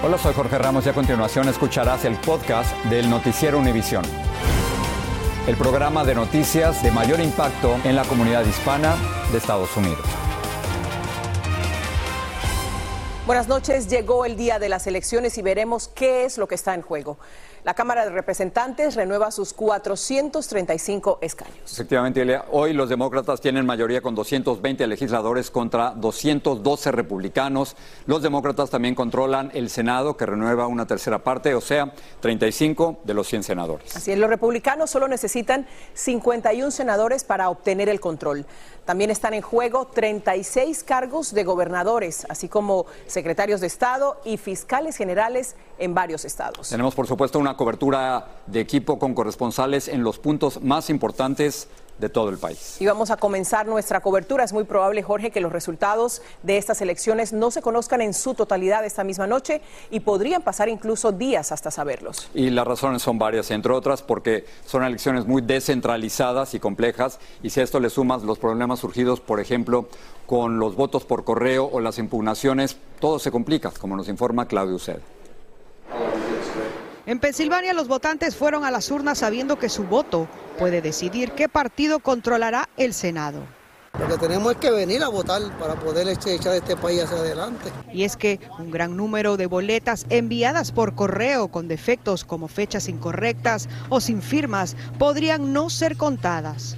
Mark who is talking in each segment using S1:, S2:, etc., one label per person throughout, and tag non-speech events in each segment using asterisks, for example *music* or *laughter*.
S1: Hola, soy Jorge Ramos y a continuación escucharás el podcast del Noticiero Univisión. El programa de noticias de mayor impacto en la comunidad hispana de Estados Unidos.
S2: Buenas noches, llegó el día de las elecciones y veremos qué es lo que está en juego. La Cámara de Representantes renueva sus 435 escaños.
S1: Efectivamente, Ilia, hoy los demócratas tienen mayoría con 220 legisladores contra 212 republicanos. Los demócratas también controlan el Senado, que renueva una tercera parte, o sea, 35 de los 100 senadores.
S2: Así es, los republicanos solo necesitan 51 senadores para obtener el control. También están en juego 36 cargos de gobernadores, así como secretarios de Estado y fiscales generales en varios estados.
S1: Tenemos, por supuesto, una cobertura de equipo con corresponsales en los puntos más importantes de todo el país.
S2: Y vamos a comenzar nuestra cobertura. Es muy probable, Jorge, que los resultados de estas elecciones no se conozcan en su totalidad esta misma noche y podrían pasar incluso días hasta saberlos.
S1: Y las razones son varias, entre otras porque son elecciones muy descentralizadas y complejas y si a esto le sumas los problemas surgidos, por ejemplo, con los votos por correo o las impugnaciones, todo se complica, como nos informa Claudio Uceda.
S3: En Pensilvania los votantes fueron a las urnas sabiendo que su voto puede decidir qué partido controlará el Senado.
S4: Lo que tenemos es que venir a votar para poder echar este país hacia adelante.
S3: Y es que un gran número de boletas enviadas por correo con defectos como fechas incorrectas o sin firmas podrían no ser contadas.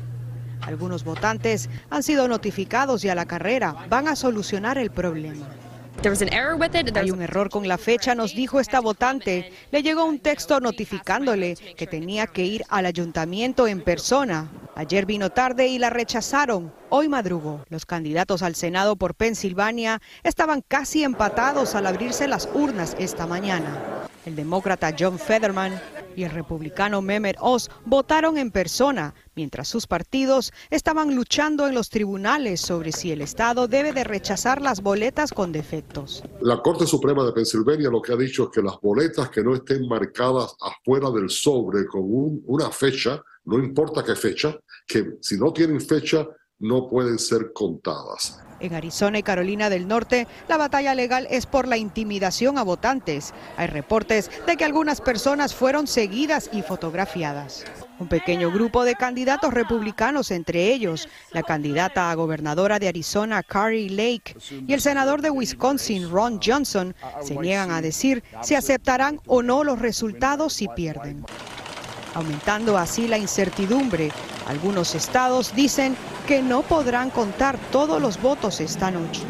S3: Algunos votantes han sido notificados y a la carrera van a solucionar el problema. Hay un error con la fecha, nos dijo esta votante. Le llegó un texto notificándole que tenía que ir al ayuntamiento en persona. Ayer vino tarde y la rechazaron. Hoy madrugó. Los candidatos al Senado por Pensilvania estaban casi empatados al abrirse las urnas esta mañana. El demócrata John Federman y el republicano Mehmet Oz votaron en persona, mientras sus partidos estaban luchando en los tribunales sobre si el Estado debe de rechazar las boletas con defectos.
S5: La Corte Suprema de Pensilvania lo que ha dicho es que las boletas que no estén marcadas afuera del sobre con una fecha, no importa qué fecha, que si no tienen fecha no pueden ser contadas.
S3: En Arizona y Carolina del Norte, la batalla legal es por la intimidación a votantes. Hay reportes de que algunas personas fueron seguidas y fotografiadas. Un pequeño grupo de candidatos republicanos, entre ellos la candidata a gobernadora de Arizona, Carrie Lake, y el senador de Wisconsin, Ron Johnson, se niegan a decir si aceptarán o no los resultados si pierden aumentando así la incertidumbre. Algunos estados dicen que no podrán contar todos los votos esta noche.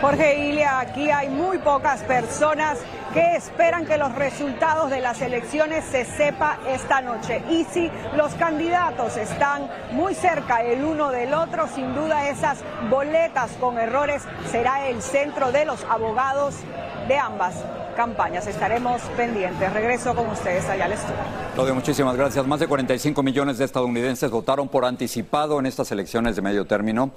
S2: Jorge Ilia, aquí hay muy pocas personas que esperan que los resultados de las elecciones se sepa esta noche. Y si los candidatos están muy cerca el uno del otro, sin duda esas boletas con errores será el centro de los abogados de ambas campañas. Estaremos pendientes. Regreso con ustedes allá al estudio.
S1: Claudio, muchísimas gracias. Más de 45 millones de estadounidenses votaron por anticipado en estas elecciones de medio término.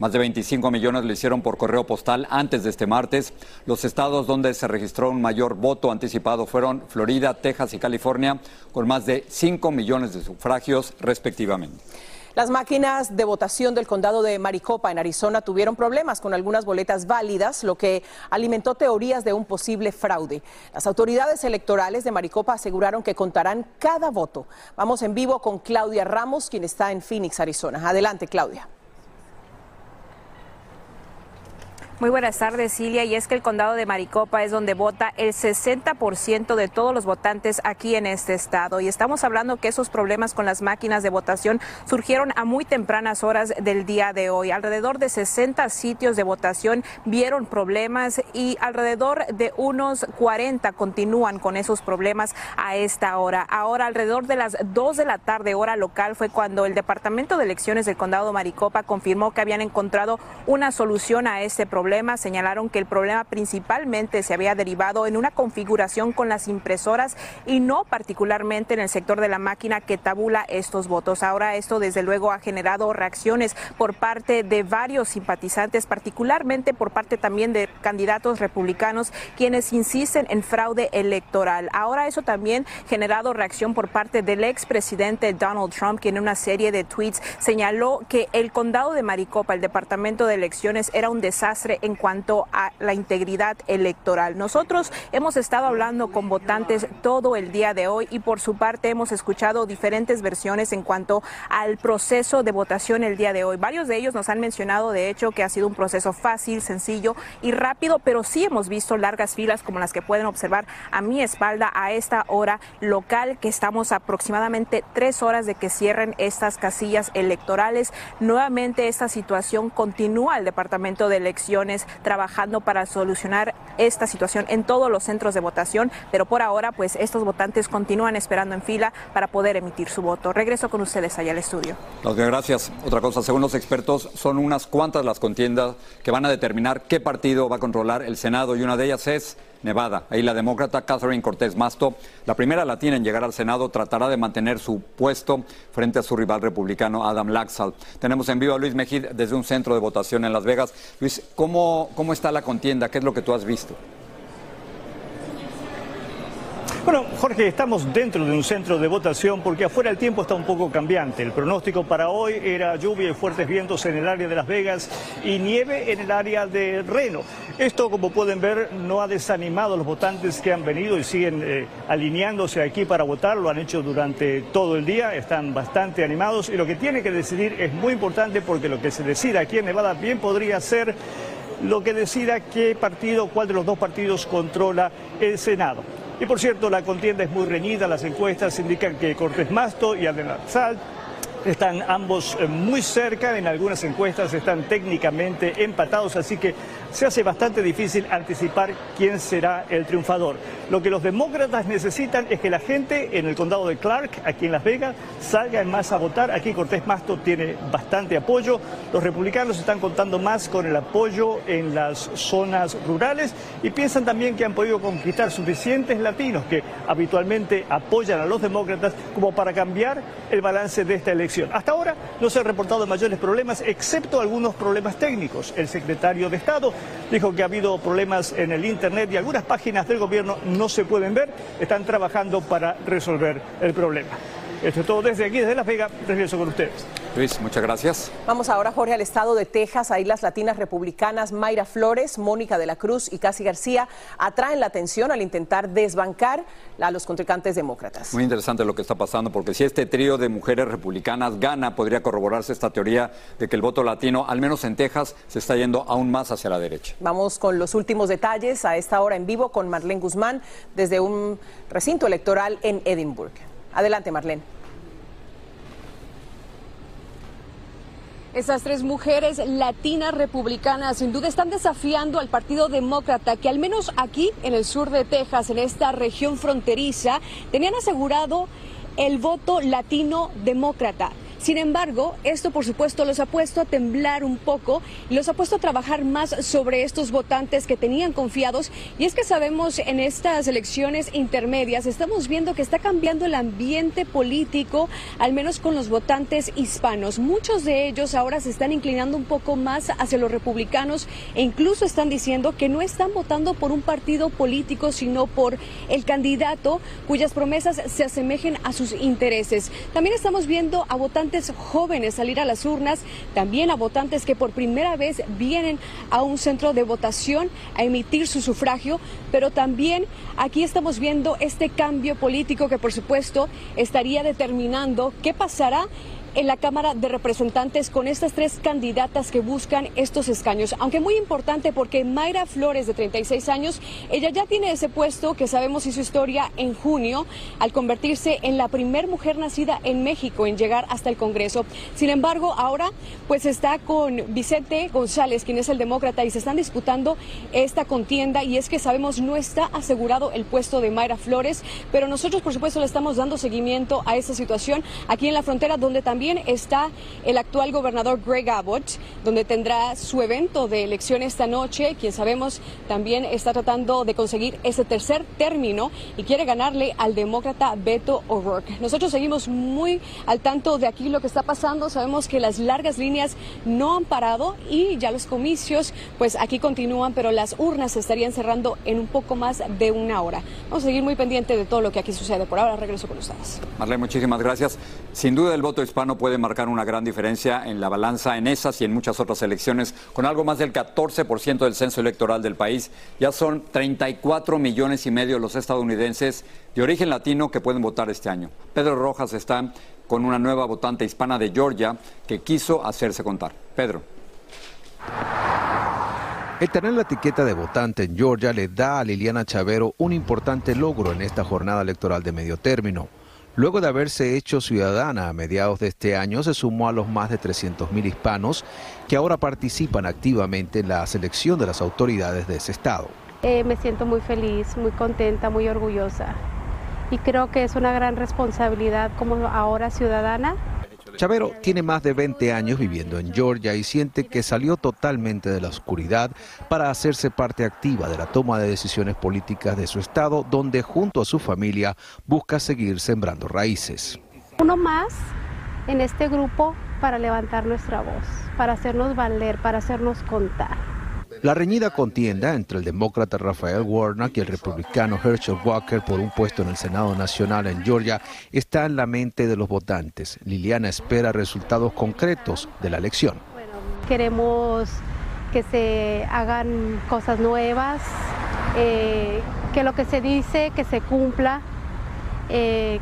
S1: Más de 25 millones lo hicieron por correo postal antes de este martes. Los estados donde se registró un mayor voto anticipado fueron Florida, Texas y California, con más de 5 millones de sufragios respectivamente.
S2: Las máquinas de votación del condado de Maricopa en Arizona tuvieron problemas con algunas boletas válidas, lo que alimentó teorías de un posible fraude. Las autoridades electorales de Maricopa aseguraron que contarán cada voto. Vamos en vivo con Claudia Ramos, quien está en Phoenix, Arizona. Adelante, Claudia.
S6: Muy buenas tardes, Cilia. Y es que el condado de Maricopa es donde vota el 60% de todos los votantes aquí en este estado. Y estamos hablando que esos problemas con las máquinas de votación surgieron a muy tempranas horas del día de hoy. Alrededor de 60 sitios de votación vieron problemas y alrededor de unos 40 continúan con esos problemas a esta hora. Ahora, alrededor de las 2 de la tarde, hora local, fue cuando el Departamento de Elecciones del condado de Maricopa confirmó que habían encontrado una solución a este problema señalaron que el problema principalmente se había derivado en una configuración con las impresoras y no particularmente en el sector de la máquina que tabula estos votos. Ahora esto desde luego ha generado reacciones por parte de varios simpatizantes, particularmente por parte también de candidatos republicanos quienes insisten en fraude electoral. Ahora eso también generado reacción por parte del expresidente Donald Trump, quien en una serie de tweets señaló que el condado de Maricopa, el departamento de elecciones, era un desastre en cuanto a la integridad electoral. Nosotros hemos estado hablando con votantes todo el día de hoy y por su parte hemos escuchado diferentes versiones en cuanto al proceso de votación el día de hoy. Varios de ellos nos han mencionado, de hecho, que ha sido un proceso fácil, sencillo y rápido, pero sí hemos visto largas filas como las que pueden observar a mi espalda a esta hora local, que estamos aproximadamente tres horas de que cierren estas casillas electorales. Nuevamente esta situación continúa el Departamento de Elecciones trabajando para solucionar esta situación en todos los centros de votación, pero por ahora pues estos votantes continúan esperando en fila para poder emitir su voto. Regreso con ustedes allá al estudio.
S1: Gracias. Otra cosa, según los expertos, son unas cuantas las contiendas que van a determinar qué partido va a controlar el Senado y una de ellas es Nevada. Ahí la demócrata Catherine Cortés Masto, la primera latina en llegar al Senado, tratará de mantener su puesto frente a su rival republicano Adam Laxalt. Tenemos en vivo a Luis Mejid desde un centro de votación en Las Vegas. Luis, ¿cómo, cómo está la contienda? ¿Qué es lo que tú has visto?
S7: Bueno, Jorge, estamos dentro de un centro de votación porque afuera el tiempo está un poco cambiante. El pronóstico para hoy era lluvia y fuertes vientos en el área de Las Vegas y nieve en el área de Reno. Esto, como pueden ver, no ha desanimado a los votantes que han venido y siguen eh, alineándose aquí para votar. Lo han hecho durante todo el día, están bastante animados y lo que tienen que decidir es muy importante porque lo que se decida aquí en Nevada bien podría ser lo que decida qué partido, cuál de los dos partidos controla el Senado. Y por cierto, la contienda es muy reñida, las encuestas indican que Cortés Masto y Alden Salt están ambos eh, muy cerca, en algunas encuestas están técnicamente empatados, así que se hace bastante difícil anticipar quién será el triunfador. Lo que los demócratas necesitan es que la gente en el condado de Clark, aquí en Las Vegas, salga en masa a votar. Aquí Cortés Masto tiene bastante apoyo. Los republicanos están contando más con el apoyo en las zonas rurales y piensan también que han podido conquistar suficientes latinos que habitualmente apoyan a los demócratas como para cambiar el balance de esta elección. Hasta ahora no se han reportado mayores problemas, excepto algunos problemas técnicos. El secretario de Estado dijo que ha habido problemas en el Internet y algunas páginas del gobierno no se pueden ver. Están trabajando para resolver el problema. Esto es todo desde aquí, desde Las Vegas. Regreso con ustedes.
S1: Luis, muchas gracias.
S2: Vamos ahora, Jorge, al estado de Texas. Ahí las latinas republicanas Mayra Flores, Mónica de la Cruz y Casi García atraen la atención al intentar desbancar a los contrincantes demócratas.
S1: Muy interesante lo que está pasando, porque si este trío de mujeres republicanas gana, podría corroborarse esta teoría de que el voto latino, al menos en Texas, se está yendo aún más hacia la derecha.
S2: Vamos con los últimos detalles a esta hora en vivo con Marlene Guzmán desde un recinto electoral en Edinburgh. Adelante, Marlene.
S8: Esas tres mujeres latinas republicanas sin duda están desafiando al Partido Demócrata, que al menos aquí en el sur de Texas, en esta región fronteriza, tenían asegurado el voto latino demócrata. Sin embargo, esto por supuesto los ha puesto a temblar un poco y los ha puesto a trabajar más sobre estos votantes que tenían confiados. Y es que sabemos en estas elecciones intermedias, estamos viendo que está cambiando el ambiente político, al menos con los votantes hispanos. Muchos de ellos ahora se están inclinando un poco más hacia los republicanos e incluso están diciendo que no están votando por un partido político, sino por el candidato cuyas promesas se asemejen a sus intereses. También estamos viendo a votantes jóvenes salir a las urnas, también a votantes que por primera vez vienen a un centro de votación a emitir su sufragio, pero también aquí estamos viendo este cambio político que por supuesto estaría determinando qué pasará en la Cámara de Representantes con estas tres candidatas que buscan estos escaños. Aunque muy importante porque Mayra Flores, de 36 años, ella ya tiene ese puesto que sabemos hizo historia en junio al convertirse en la primer mujer nacida en México en llegar hasta el Congreso. Sin embargo, ahora pues está con Vicente González, quien es el demócrata, y se están disputando esta contienda y es que sabemos no está asegurado el puesto de Mayra Flores, pero nosotros por supuesto le estamos dando seguimiento a esa situación aquí en la frontera donde también también está el actual gobernador Greg Abbott, donde tendrá su evento de elección esta noche, quien sabemos también está tratando de conseguir ese tercer término y quiere ganarle al demócrata Beto O'Rourke. Nosotros seguimos muy al tanto de aquí lo que está pasando, sabemos que las largas líneas no han parado y ya los comicios pues aquí continúan, pero las urnas se estarían cerrando en un poco más de una hora. Vamos a seguir muy pendiente de todo lo que aquí sucede. Por ahora regreso con ustedes.
S1: Marlene, muchísimas gracias. Sin duda el voto hispano puede marcar una gran diferencia en la balanza en esas y en muchas otras elecciones, con algo más del 14% del censo electoral del país. Ya son 34 millones y medio los estadounidenses de origen latino que pueden votar este año. Pedro Rojas está con una nueva votante hispana de Georgia que quiso hacerse contar. Pedro.
S9: El tener la etiqueta de votante en Georgia le da a Liliana Chavero un importante logro en esta jornada electoral de medio término. Luego de haberse hecho ciudadana a mediados de este año, se sumó a los más de 300.000 hispanos que ahora participan activamente en la selección de las autoridades de ese estado.
S10: Eh, me siento muy feliz, muy contenta, muy orgullosa y creo que es una gran responsabilidad como ahora ciudadana
S9: Chavero tiene más de 20 años viviendo en Georgia y siente que salió totalmente de la oscuridad para hacerse parte activa de la toma de decisiones políticas de su estado, donde junto a su familia busca seguir sembrando raíces.
S10: Uno más en este grupo para levantar nuestra voz, para hacernos valer, para hacernos contar.
S9: La reñida contienda entre el demócrata Rafael Warnock y el republicano Herschel Walker por un puesto en el Senado Nacional en Georgia está en la mente de los votantes. Liliana espera resultados concretos de la elección.
S10: queremos que se hagan cosas nuevas, eh, que lo que se dice, que se cumpla. Eh,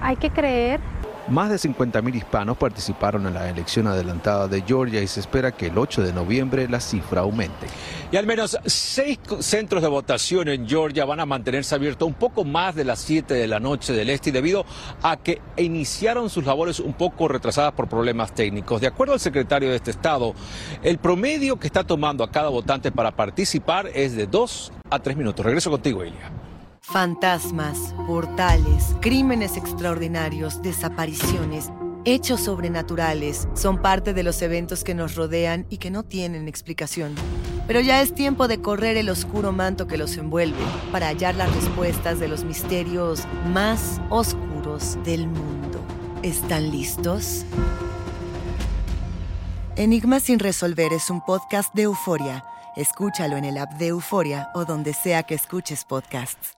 S10: hay que creer
S9: más de 50.000 hispanos participaron en la elección adelantada de Georgia y se espera que el 8 de noviembre la cifra aumente.
S11: Y al menos seis centros de votación en Georgia van a mantenerse abiertos un poco más de las 7 de la noche del este debido a que iniciaron sus labores un poco retrasadas por problemas técnicos. De acuerdo al secretario de este estado, el promedio que está tomando a cada votante para participar es de 2 a 3 minutos. Regreso contigo, Elia.
S12: Fantasmas, portales, crímenes extraordinarios, desapariciones, hechos sobrenaturales son parte de los eventos que nos rodean y que no tienen explicación. Pero ya es tiempo de correr el oscuro manto que los envuelve para hallar las respuestas de los misterios más oscuros del mundo. ¿Están listos? Enigma sin resolver es un podcast de euforia. Escúchalo en el app de Euforia o donde sea que escuches podcasts.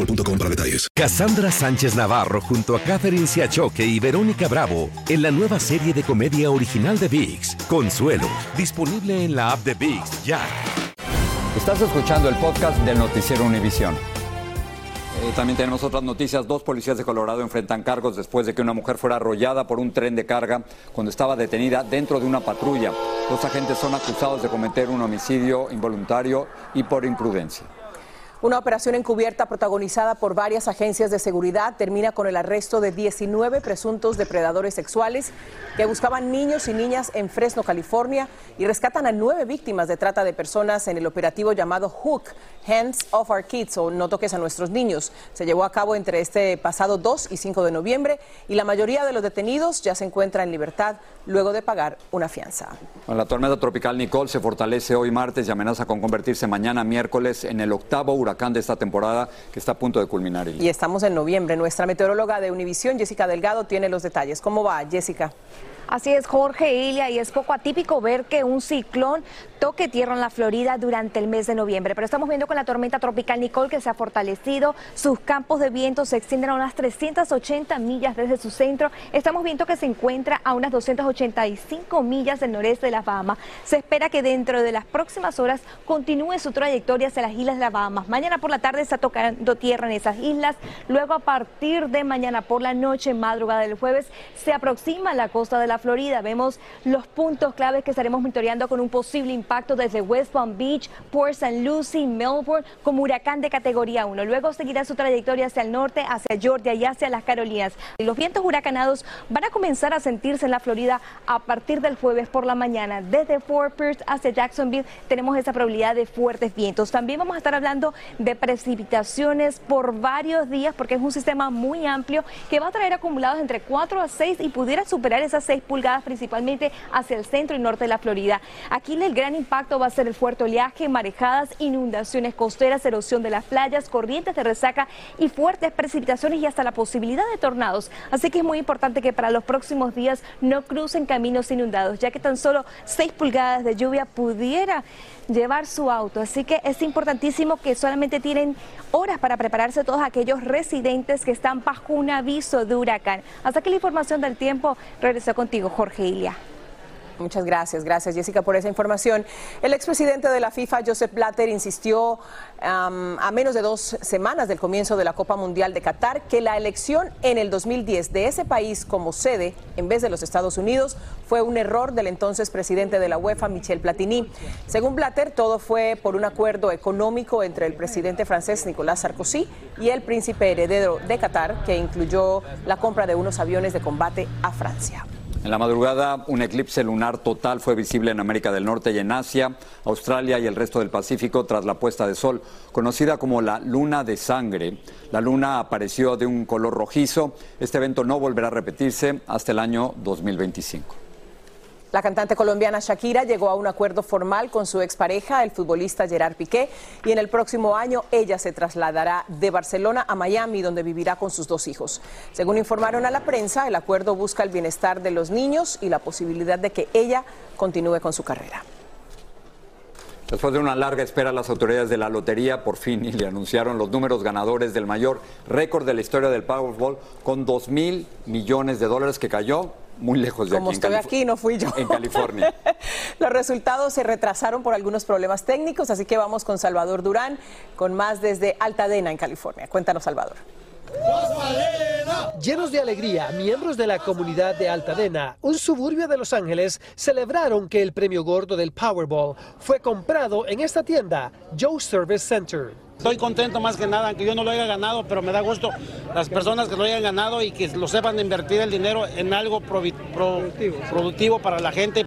S13: boostmobile.com para detalles.
S14: Cassandra Sánchez Navarro junto a Catherine Siachoque y Verónica Bravo en la nueva serie de comedia original de VIX, Consuelo, disponible en la app de VIX ya.
S1: Estás escuchando el podcast del noticiero Univisión. Eh, también tenemos otras noticias. Dos policías de Colorado enfrentan cargos después de que una mujer fuera arrollada por un tren de carga cuando estaba detenida dentro de una patrulla. Los agentes son acusados de cometer un homicidio involuntario y por imprudencia.
S2: Una operación encubierta protagonizada por varias agencias de seguridad termina con el arresto de 19 presuntos depredadores sexuales que buscaban niños y niñas en Fresno, California, y rescatan a nueve víctimas de trata de personas en el operativo llamado Hook, Hands Off Our Kids o No Toques a Nuestros Niños. Se llevó a cabo entre este pasado 2 y 5 de noviembre y la mayoría de los detenidos ya se encuentra en libertad luego de pagar una fianza.
S1: La tormenta tropical Nicole se fortalece hoy martes y amenaza con convertirse mañana miércoles en el octavo huracán de esta temporada que está a punto de culminar.
S2: Y estamos en noviembre. Nuestra meteoróloga de Univisión, Jessica Delgado, tiene los detalles. ¿Cómo va, Jessica?
S15: Así es, Jorge Ilia, y es poco atípico ver que un ciclón toque tierra en la Florida durante el mes de noviembre. Pero estamos viendo con la tormenta tropical Nicole que se ha fortalecido, sus campos de viento se extienden a unas 380 millas desde su centro. Estamos viendo que se encuentra a unas 285 millas del noreste de las Bahamas. Se espera que dentro de las próximas horas continúe su trayectoria hacia las islas de las Bahamas. Mañana por la tarde está tocando tierra en esas islas. Luego a partir de mañana por la noche, madrugada del jueves, se aproxima a la costa de la Florida. Vemos los puntos claves que estaremos monitoreando con un posible impacto desde West Palm Beach, Port St. Lucie, Melbourne, como huracán de categoría 1. Luego seguirá su trayectoria hacia el norte, hacia Georgia y hacia las Carolinas. Los vientos huracanados van a comenzar a sentirse en la Florida a partir del jueves por la mañana. Desde Fort Pierce hacia Jacksonville tenemos esa probabilidad de fuertes vientos. También vamos a estar hablando de precipitaciones por varios días porque es un sistema muy amplio que va a traer acumulados entre 4 a 6 y pudiera superar esas 6 pulgadas principalmente hacia el centro y norte de la Florida. Aquí el gran impacto va a ser el fuerte oleaje, marejadas, inundaciones costeras, erosión de las playas, corrientes de resaca y fuertes precipitaciones y hasta la posibilidad de tornados. Así que es muy importante que para los próximos días no crucen caminos inundados, ya que tan solo 6 pulgadas de lluvia pudiera llevar su auto. Así que es importantísimo que solamente tienen horas para prepararse todos aquellos residentes que están bajo un aviso de huracán. Hasta que la información del tiempo regresó contigo, Jorge Ilia.
S2: Muchas gracias, gracias Jessica por esa información. El expresidente de la FIFA, Joseph Blatter, insistió a menos de dos semanas del comienzo de la Copa Mundial de Qatar que la elección en el 2010 de ese país como sede en vez de los Estados Unidos fue un error del entonces presidente de la UEFA, Michel Platini. Según Blatter, todo fue por un acuerdo económico entre el presidente francés Nicolas Sarkozy y el príncipe heredero de Qatar, que incluyó la compra de unos aviones de combate a Francia.
S1: En la madrugada, un eclipse lunar total fue visible en América del Norte y en Asia, Australia y el resto del Pacífico tras la puesta de sol, conocida como la luna de sangre. La luna apareció de un color rojizo. Este evento no volverá a repetirse hasta el año 2025.
S2: La cantante colombiana Shakira llegó a un acuerdo formal con su expareja, el futbolista Gerard Piqué, y en el próximo año ella se trasladará de Barcelona a Miami, donde vivirá con sus dos hijos. Según informaron a la prensa, el acuerdo busca el bienestar de los niños y la posibilidad de que ella continúe con su carrera.
S1: Después de una larga espera, las autoridades de la lotería por fin le anunciaron los números ganadores del mayor récord de la historia del Powerball con 2 mil millones de dólares que cayó muy lejos de
S2: Como
S1: aquí.
S2: estoy aquí, no fui yo.
S1: En California. *laughs*
S2: Los resultados se retrasaron por algunos problemas técnicos, así que vamos con Salvador Durán, con más desde Altadena, en California. Cuéntanos, Salvador.
S16: Llenos de alegría, miembros de la comunidad de Altadena, un suburbio de Los Ángeles, celebraron que el premio gordo del Powerball fue comprado en esta tienda, Joe Service Center.
S17: Estoy contento más que nada, aunque yo no lo haya ganado, pero me da gusto las personas que lo hayan ganado y que lo sepan invertir el dinero en algo productivo para la gente.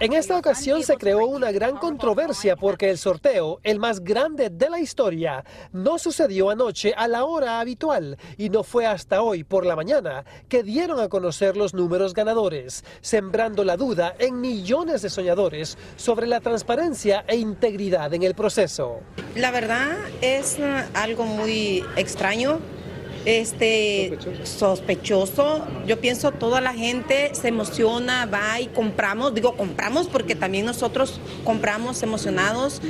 S16: En esta ocasión se creó una gran controversia porque el sorteo, el más grande de la historia, no sucedió anoche a la hora habitual y no fue hasta hoy por la mañana que dieron a conocer los números ganadores, sembrando la duda en millones de soñadores sobre la transparencia e integridad en el proceso.
S18: La verdad es algo muy extraño este sospechoso. Yo pienso toda la gente se emociona, va y compramos, digo compramos porque también nosotros compramos emocionados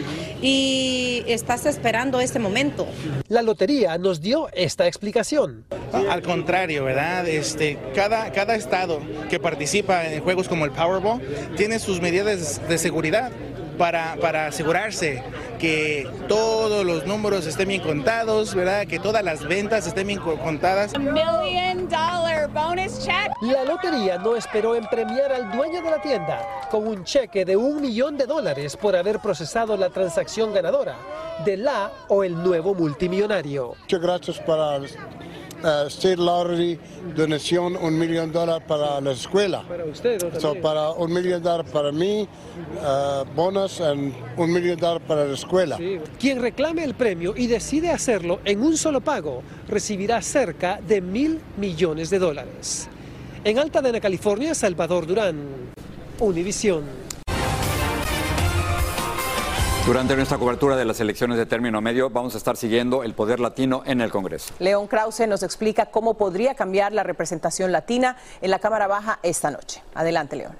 S18: y estás esperando ese momento.
S16: La lotería nos dio esta explicación.
S19: Al contrario, ¿verdad? Este, cada, cada estado que participa en juegos como el Powerball tiene sus medidas de seguridad para, para asegurarse que todos los números estén bien contados, ¿verdad? Que todas las ventas estén bien contadas.
S16: La lotería no esperó en premiar al dueño de la tienda con un cheque de un millón de dólares por haber procesado la transacción ganadora de la o el nuevo multimillonario.
S20: Muchas gracias para uh, State Lottery, donación un millón de dólares para la escuela.
S16: Para usted,
S20: so, para un millón de dólares para mí, uh, bonos y un millón de dólares para la escuela.
S16: Sí. Quien reclame el premio y decide hacerlo en un solo pago, recibirá cerca de mil millones de dólares. En Altadena, California, Salvador Durán, Univisión.
S1: Durante nuestra cobertura de las elecciones de término medio vamos a estar siguiendo el poder latino en el Congreso.
S2: León Krause nos explica cómo podría cambiar la representación latina en la Cámara Baja esta noche. Adelante, León.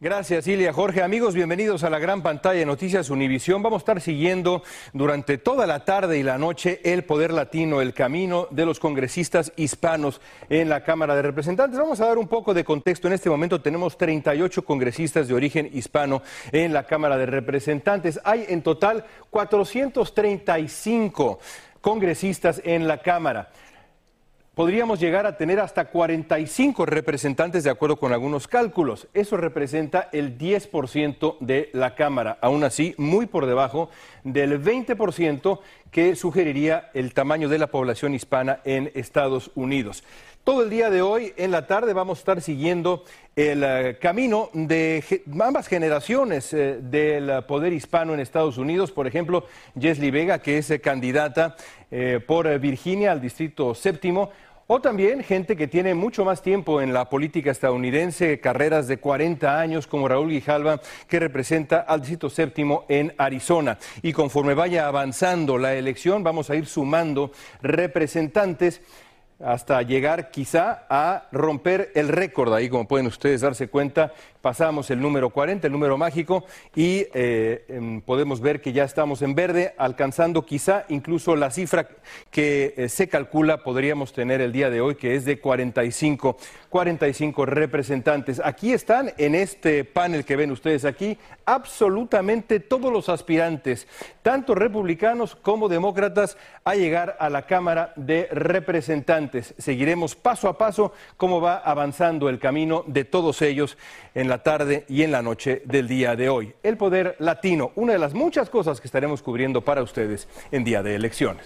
S21: Gracias, Ilia. Jorge, amigos, bienvenidos a la gran pantalla de Noticias Univisión. Vamos a estar siguiendo durante toda la tarde y la noche el poder latino, el camino de los congresistas hispanos en la Cámara de Representantes. Vamos a dar un poco de contexto. En este momento tenemos 38 congresistas de origen hispano en la Cámara de Representantes. Hay en total 435 congresistas en la Cámara podríamos llegar a tener hasta 45 representantes de acuerdo con algunos cálculos. Eso representa el 10% de la Cámara, aún así muy por debajo del 20% que sugeriría el tamaño de la población hispana en Estados Unidos. Todo el día de hoy, en la tarde, vamos a estar siguiendo el uh, camino de ambas generaciones uh, del poder hispano en Estados Unidos. Por ejemplo, Jesly Vega, que es uh, candidata por Virginia al Distrito Séptimo. O también gente que tiene mucho más tiempo en la política estadounidense, carreras de 40 años, como Raúl Guijalba, que representa al Distrito Séptimo en Arizona. Y conforme vaya avanzando la elección, vamos a ir sumando representantes hasta llegar quizá a romper el récord ahí, como pueden ustedes darse cuenta, pasamos el número 40, el número mágico, y eh, podemos ver que ya estamos en verde, alcanzando quizá incluso la cifra que eh, se calcula podríamos tener el día de hoy, que es de 45, 45 representantes. Aquí están, en este panel que ven ustedes aquí, absolutamente todos los aspirantes, tanto republicanos como demócratas, a llegar a la Cámara de Representantes. Seguiremos paso a paso cómo va avanzando el camino de todos ellos en la tarde y en la noche del día de hoy. El poder latino, una de las muchas cosas que estaremos cubriendo para ustedes en día de elecciones.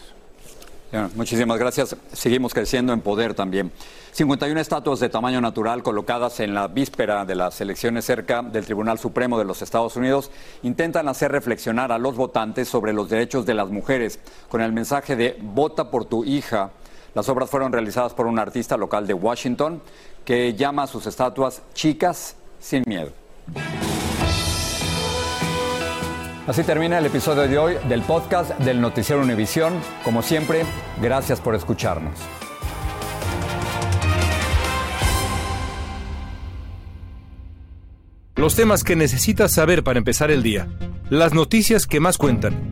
S1: Muchísimas gracias. Seguimos creciendo en poder también. 51 estatuas de tamaño natural colocadas en la víspera de las elecciones cerca del Tribunal Supremo de los Estados Unidos intentan hacer reflexionar a los votantes sobre los derechos de las mujeres con el mensaje de vota por tu hija. Las obras fueron realizadas por un artista local de Washington que llama a sus estatuas chicas sin miedo. Así termina el episodio de hoy del podcast del Noticiero Univisión. Como siempre, gracias por escucharnos.
S21: Los temas que necesitas saber para empezar el día. Las noticias que más cuentan.